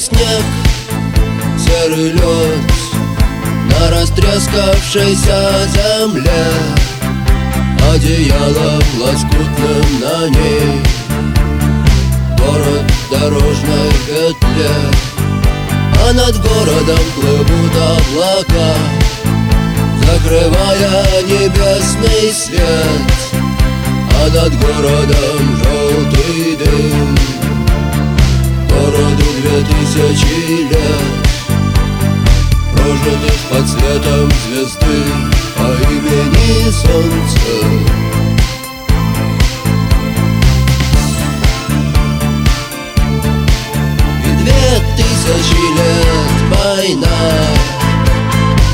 снег, серый лед На растрескавшейся земле. Одеялом лоскутным на ней Город дорожной петле А над городом плывут облака Закрывая небесный свет. А над городом лет Прожитых под светом звезды По имени Солнце. И две тысячи лет война.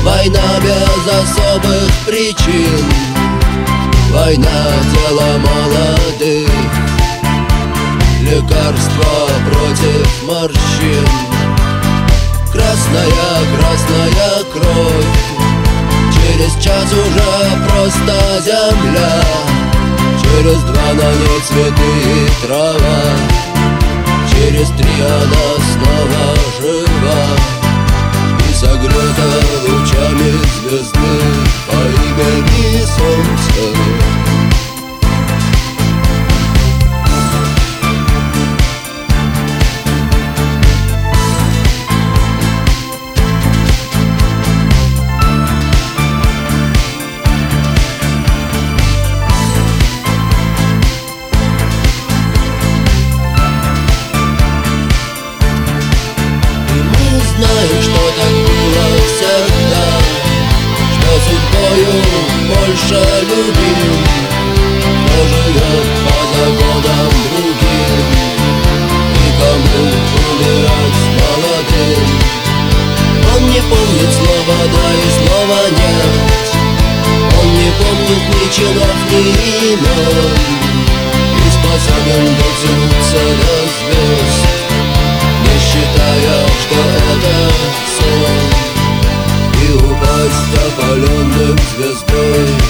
Война без особых причин. Война дело молодых Лекарство против морщин. Красная, красная кровь. Через час уже просто земля. Через два на ней цветы и трава. Через три она снова жива. И согрета лучами звезды По имени Солнце больше любим Кто живет по законам другим Никому умирать молодым Он не помнит слова «да» и слова «нет» Он не помнит ни чинов, ни имен. И способен дотянуться до звезд Не считая, что это сон. И упасть опаленным звездам world